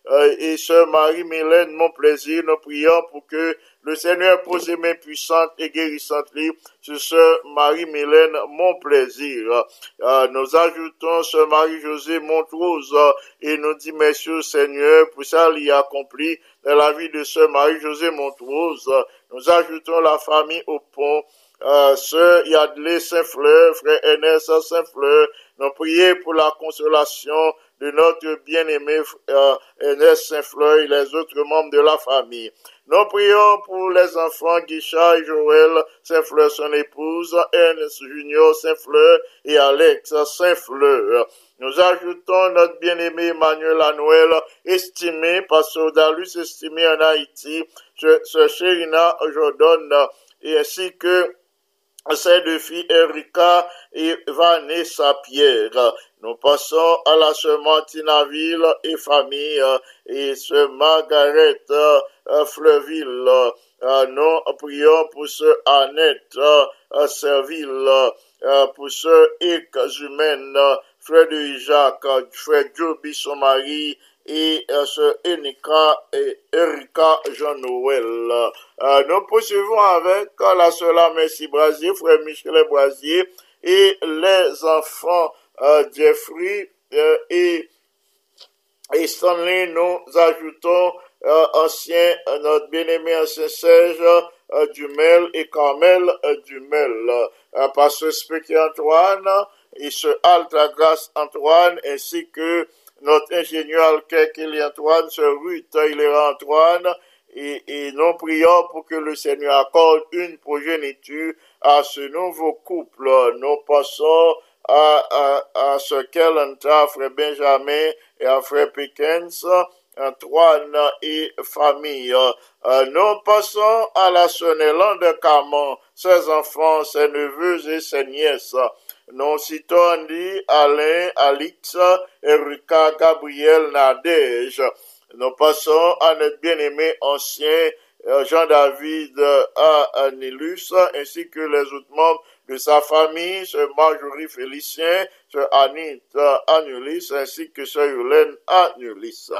euh, et sœur Marie-Mélène, mon plaisir, nous prions pour que le Seigneur pose ses mains puissantes et guérissantes sur sœur Marie-Mélène, mon plaisir. Euh, nous ajoutons sœur Marie-Josée Montrose et nous dit merci Seigneur pour ça l'y accompli dans la vie de sœur Marie-Josée Montrose. Nous ajoutons la famille au pont, euh, sœur Yadley Saint-Fleur, frère Ernest Saint-Fleur. Nous prions pour la consolation de notre bien-aimé euh, Ernest Saint-Fleur et les autres membres de la famille. Nous prions pour les enfants Guichard et Joël Saint-Fleur, son épouse, Ernest Junior Saint-Fleur et Alex Saint-Fleur. Nous ajoutons notre bien-aimé Emmanuel Anuel, estimé, pasteur Dalus, estimé en Haïti, ce Chérina Jordan, et ainsi que ses deux filles Erika et Vanessa Pierre. Nous pensons à la sœur Martinaville et famille et sœur Margaret euh, Fleuville. Euh, nous prions pour sœur Annette euh, Serville, pour sœur Ike frère Frédéric Jacques, frère Joby, son mari, et euh, ce Erika, et Erika Jean-Noël. Nous poursuivons avec la sœur Merci Brasier, frère Michel Brasier et les enfants Jeffrey et, et Stanley, nous ajoutons euh, ancien, euh, notre bien-aimé ancien Serge euh, Dumel et Carmel Dumel, pasteur Spéky Antoine et ce Alta Grâce Antoine, ainsi que notre ingénieur Kelly Antoine, ce Ruth Hilera Antoine, et, et, nous prions pour que le Seigneur accorde une progéniture à ce nouveau couple. Nous passons à, ce qu'elle frère Benjamin et à frère Pickens, Antoine et famille. Euh, nous passons à la Sonnelande de Camon, ses enfants, ses neveux et ses nièces. Nous citons Andy, Alain, Alix, Erika, Gabriel, Nadège. Nous passons à notre bien-aimé ancien euh, Jean-David à Nilus, ainsi que les autres membres de sa famille, ce Marjorie Félicien, ce Anit Anulis, ainsi que ce Yolène Anulis.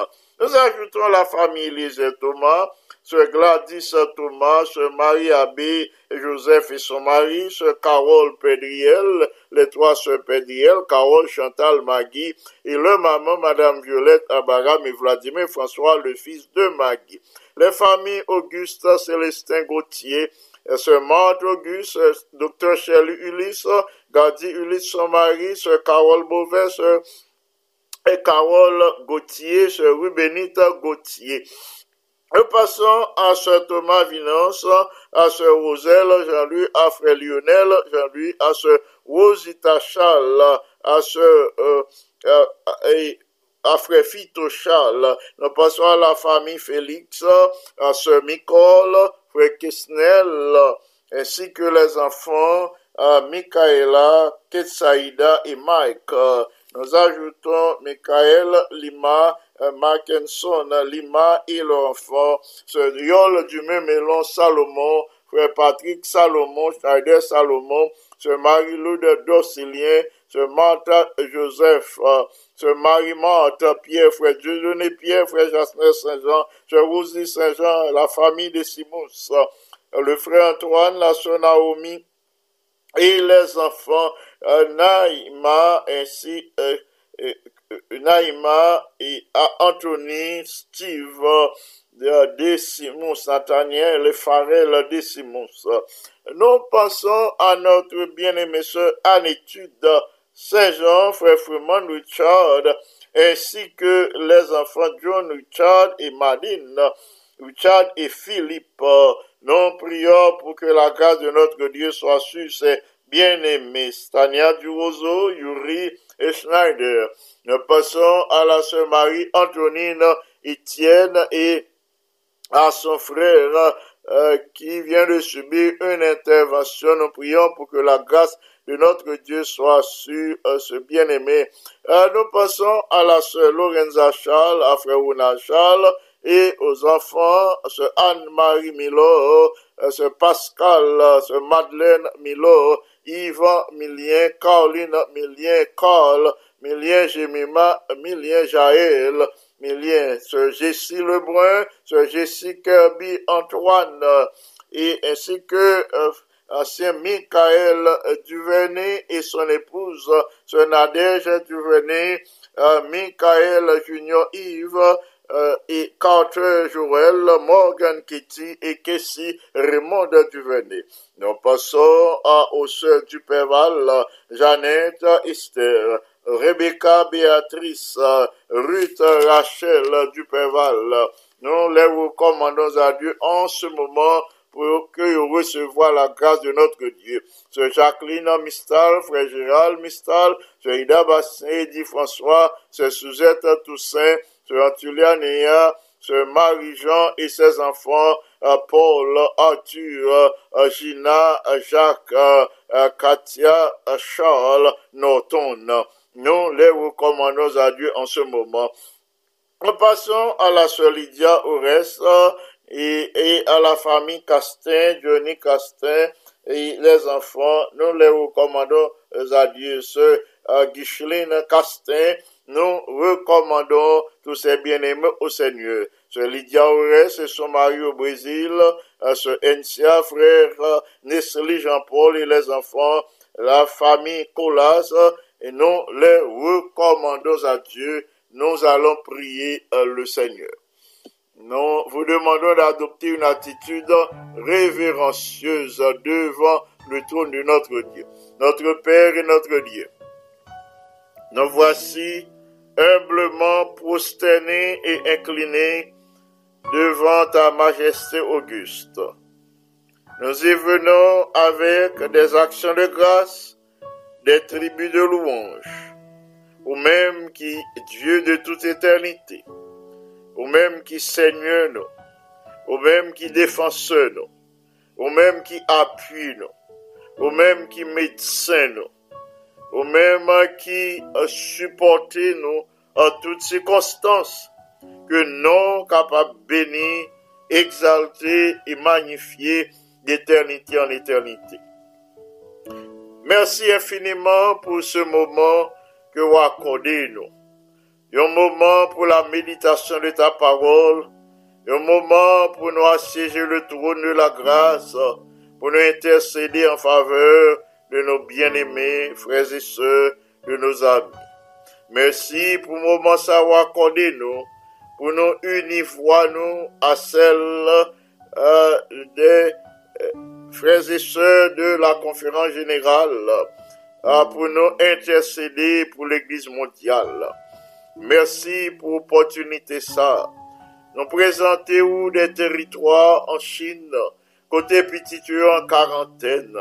Nous ajoutons la famille Lise Thomas, ce Gladys Thomas, ce Marie Abbé, Joseph et son mari, ce Carole Pédriel, les trois sœurs Pédriel, Carole, Chantal, Maggie, et le maman, Madame Violette Abaram et Vladimir François, le fils de Maggie. Les familles Auguste, Célestin Gauthier, ce Marthe Auguste, Docteur Shelley Ulysse, Gadi Ulysse, mari, ce Carole Beauvais, et Carole Gauthier, ce Rubenita Gauthier. Nous passons à ce Thomas Vinance, à ce Roselle, Jean-Louis, à Frère Lionel, Jean-Louis, à ce Rosita Charles, à ce euh, euh, à Frère Fito Charles. Nous passons à la famille Félix, à ce Nicole, Frère Kisnel, ainsi que les enfants, à Michaela, Ketsaïda et Mike. Nous ajoutons Michael Lima, euh, Mackinson Lima et l'enfant, ce Yol du même Mélon Salomon, frère Patrick Salomon, Schneider Salomon, ce Marie-Lou de Docilien, ce Martha Joseph, ce Marie-Marthe Pierre, frère Dieudonné Pierre, frère Jasner Saint-Jean, ce Rosie Saint-Jean, la famille de Simous, le frère Antoine, la sœur Naomi, et les enfants euh, Naïma ainsi euh, euh, Naïma et Anthony, Steve, Décimus, Nathaniel les Farel Décimus. Nous pensons à notre bien-aimé sœur Anitude Saint-Jean, frère Freeman Richard, ainsi que les enfants John Richard et Madine, Richard et Philippe. Nous prions pour que la grâce de notre Dieu soit sur ces bien-aimés, Stania Durozo, Yuri et Schneider. Nous passons à la sœur Marie Antonine Etienne et à son frère euh, qui vient de subir une intervention. Nous prions pour que la grâce de notre Dieu soit sur euh, ce bien-aimé. Euh, nous passons à la sœur Lorenza Charles, à frère Ouna Charles, et aux enfants, ce Anne-Marie Milo, ce Pascal, ce Madeleine Milo, Yvan Milien, Caroline Milien, Carl, Milien Jemima, Milien Jaël, Milien, ce Jessie Lebrun, ce Jessie Kirby Antoine, et ainsi que euh, ancien Michael Duvernay et son épouse, ce Nadège Duvernay, euh, Michael Junior Yves, euh, et Carter Joël, Morgan Kitty et Casey Raymond Duvernay. Nous passons aux sœurs du Péval, Jeannette, Esther, Rebecca Béatrice, Ruth Rachel Duperval. Nous les recommandons à Dieu en ce moment pour que recevoir la grâce de notre Dieu. Sœur Jacqueline Mistal, Frère Gérald Mistal, Sœur Ida Bassin, Edith François, Sœur Suzette Toussaint, Sœur Antulia Néa, Sœur Marie-Jean et ses enfants, euh, Paul, Arthur, euh, Gina, Jacques, euh, Katia, Charles, Norton. Nous les recommandons à Dieu en ce moment. Passons à la sœur Lydia Ores et, à la famille Castin, Johnny Castin et les enfants. Nous les recommandons à Dieu. Sœur Guicheline Castin, nous recommandons tous ces bien-aimés au Seigneur. Sœur Lydia Ores et son mari au Brésil, Sœur Encia, frère Nestlé Jean-Paul et les enfants, la famille Colas, et nous les recommandons à Dieu. Nous allons prier le Seigneur. Nous vous demandons d'adopter une attitude révérencieuse devant le trône de notre Dieu, notre Père et notre Dieu. Nous voici humblement prosternés et inclinés devant ta majesté auguste. Nous y venons avec des actions de grâce, des tribus de louange, ou même qui Dieu de toute éternité, ou même qui Seigneur nous, ou même qui défenseur nous, ou même qui appuie nous, ou même qui médecin nous, ou même qui supporte nous en toutes circonstances, que non capable bénir, exalter et magnifier d'éternité en éternité. Merci infiniment pour ce moment que vous accordez nous. Un moment pour la méditation de ta parole. Un moment pour nous assiéger le trône de la grâce. Pour nous intercéder en faveur de nos bien-aimés, frères et sœurs, de nos amis. Merci pour le moment savoir accordé nous. Pour nous unir nous à celle euh, des euh, frères et sœurs de la conférence générale euh, pour nous intercéder pour l'Église mondiale. Merci pour l'opportunité ça. Nous présenter où des territoires en Chine, côté petit en quarantaine,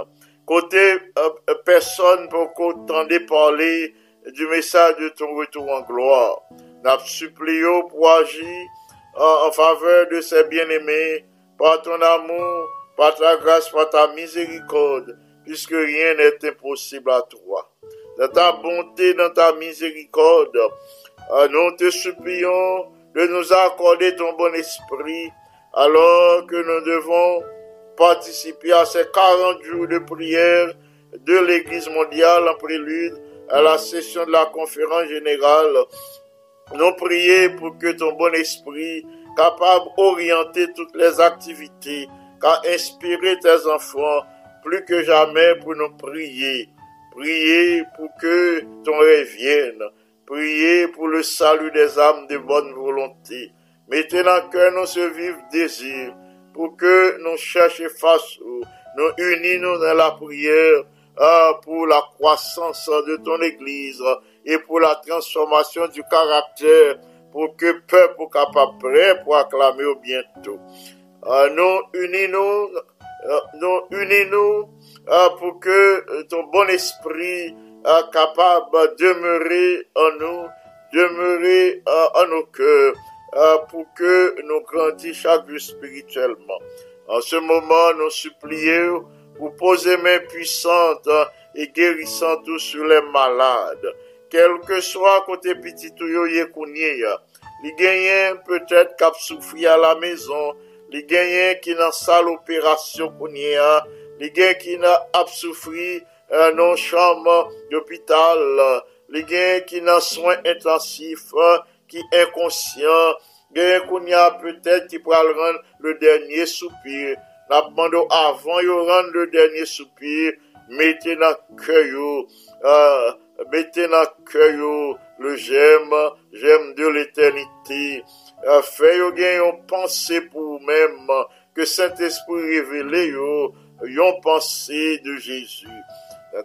côté euh, personne pour qu'entendez parler du message de ton retour en gloire. Nous supplions pour agir en, en faveur de ces bien-aimés par ton amour, par ta grâce, par ta miséricorde, puisque rien n'est impossible à toi. Dans ta bonté, dans ta miséricorde, nous te supplions de nous accorder ton bon esprit, alors que nous devons participer à ces 40 jours de prière de l'Église mondiale en prélude à la session de la conférence générale. Nous prions pour que ton bon esprit, capable d'orienter toutes les activités, qu'a inspiré tes enfants plus que jamais pour nous prier. Prier pour que ton rêve vienne. Priez pour le salut des âmes de bonne volonté. Mettez dans le cœur nos ce vif désir pour que nous cherchions face, nous unissons dans la prière ah, pour la croissance de ton Église et pour la transformation du caractère pour que peuple capable prêt pour acclamer au bientôt. Ah, nous unissons, ah, nous unissons pour que ton bon esprit capable de demeurer en nous, demeurer en nos cœurs, pour que nous grandissions spirituellement. En ce moment, nous supplions pour poser main puissante et guérissante sur les malades. Quel que soit côté petit ou yo les gagnants peut-être cap souffrir à la maison, les gagnants qui dans salle opération les gagnants qui n'a souffrir nan chanm d'opital, li gen ki nan soin intensif, ki inkonsyant, gen kon ya petet ki pral ran le denye soupir, nan bando avan yo ran le denye soupir, mette nan kyo, uh, mette nan kyo, le jem, euh, jem de l'eterniti, uh, fe yo gen yon panse pou mèm, ke Saint-Esprit revele yo, yon panse de Jésus.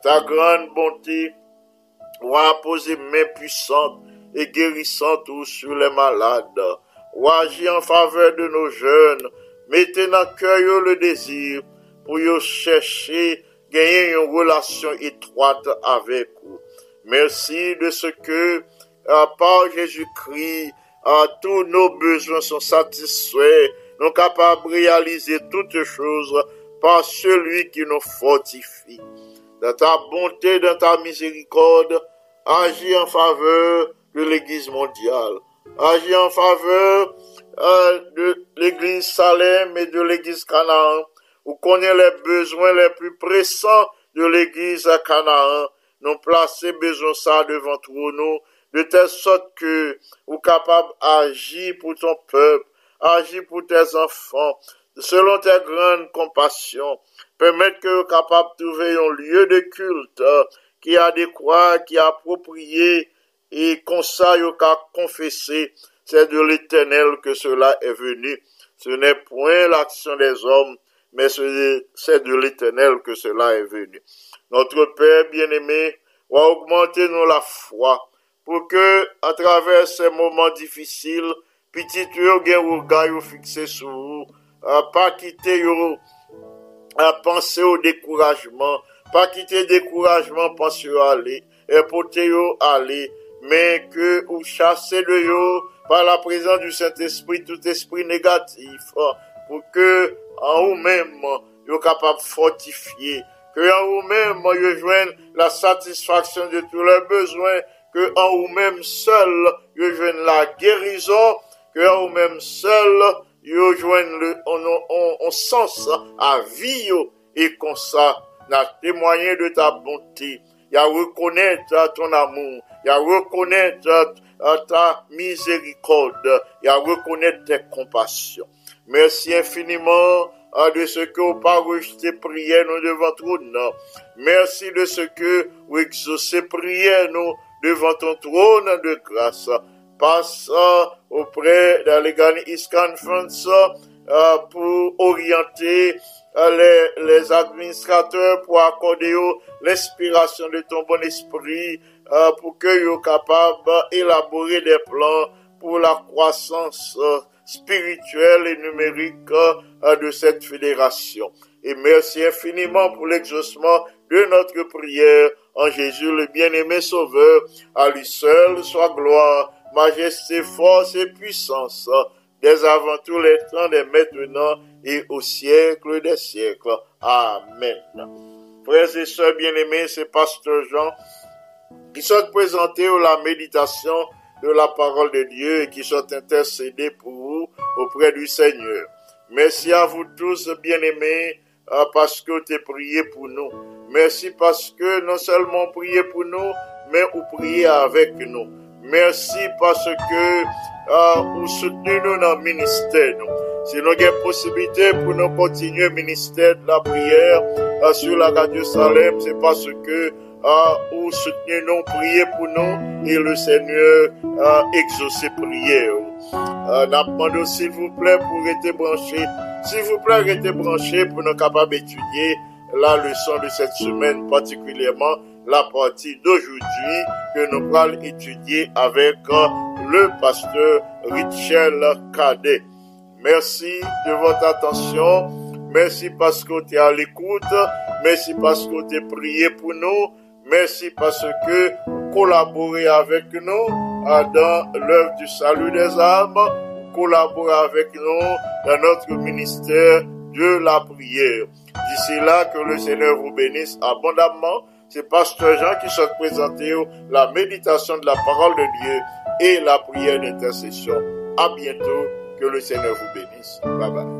Ta grande bonté, à poser main puissante et guérissante sur les malades, ou agir en faveur de nos jeunes, mettez dans le cœur le désir pour chercher gagner une relation étroite avec vous. Merci de ce que, par Jésus-Christ, tous nos besoins sont satisfaits, nous sommes capables de réaliser toutes choses par celui qui nous fortifie. Dans ta bonté, dans ta miséricorde, agis en faveur de l'Église mondiale. Agis en faveur euh, de l'Église Salem et de l'Église Canaan. Vous connaissez les besoins les plus pressants de l'Église Canaan. Nous placer besoin ça devant nous, de telle sorte que vous capable d'agir pour ton peuple, agir pour tes enfants, selon tes grandes compassions. Permettre que capable de trouver un lieu de culte euh, qui est adéquat, qui est approprié, et qu'on saille qu'à confesser, c'est de l'éternel que cela est venu. Ce n'est point l'action des hommes, mais c'est de l'éternel que cela est venu. Notre Père bien-aimé, va augmenter nous la foi, pour que, à travers ces moments difficiles, petit ou gagne fixé sur vous, pas quitter à penser au découragement, pas quitter découragement, penser à aller, et porter aller, mais que vous chassez de yo par la présence du Saint-Esprit tout esprit négatif, pour que en vous-même, vous capable de fortifier, que en vous-même, vous joignent la satisfaction de tous leurs besoins, que en vous-même seul, vous joignent la guérison, que en vous-même seul, vous joignent le, on, sens à vie, et comme ça, n'a témoigné de ta bonté, il y a reconnaître ton amour, il y a reconnaître ta miséricorde, il y a reconnaître tes compassions. Merci infiniment de ce que vous pas rejeté prière nous devant trône. Merci de ce que vous exaucez prière nous devant ton trône de grâce. Passe auprès de l'Egan Iscan France euh, pour orienter euh, les, administrateurs pour accorder l'inspiration de ton bon esprit euh, pour que soient capables d'élaborer des plans pour la croissance spirituelle et numérique de cette fédération. Et merci infiniment pour l'exaucement de notre prière en Jésus le bien-aimé Sauveur. À lui seul soit gloire, majesté, force et puissance dès avant tous les temps, dès maintenant et au siècle des siècles. Amen. Frères et sœurs bien-aimés, c'est Pasteur Jean qui sont présentés à la méditation de la parole de Dieu et qui sont intercédés pour vous auprès du Seigneur. Merci à vous tous, bien-aimés, euh, parce que tu prié pour nous. Merci parce que non seulement priez pour nous, mais vous priez avec nous. Merci parce que uh, vous soutenez nous dans le ministère. Si nous avons possibilité pour nous continuer le ministère de la prière uh, sur la radio Salem, c'est parce que uh, vous soutenez nous, priez pour nous et le Seigneur a exaucé prière. Euh, s'il vous plaît pour être branché, s'il vous plaît rester branché pour nous capables d'étudier la leçon de cette semaine, particulièrement la partie d'aujourd'hui que nous allons étudier avec euh, le pasteur Richel Cadet. Merci de votre attention. Merci parce que tu es à l'écoute. Merci parce que tu es prié pour nous. Merci parce que vous collaborez avec nous euh, dans l'œuvre du salut des âmes. Vous collaborez avec nous dans notre ministère de la prière. D'ici là, que le Seigneur vous bénisse abondamment c'est Pasteur Jean qui s'est présenté la méditation de la parole de Dieu et la prière d'intercession. À bientôt. Que le Seigneur vous bénisse. Bye bye.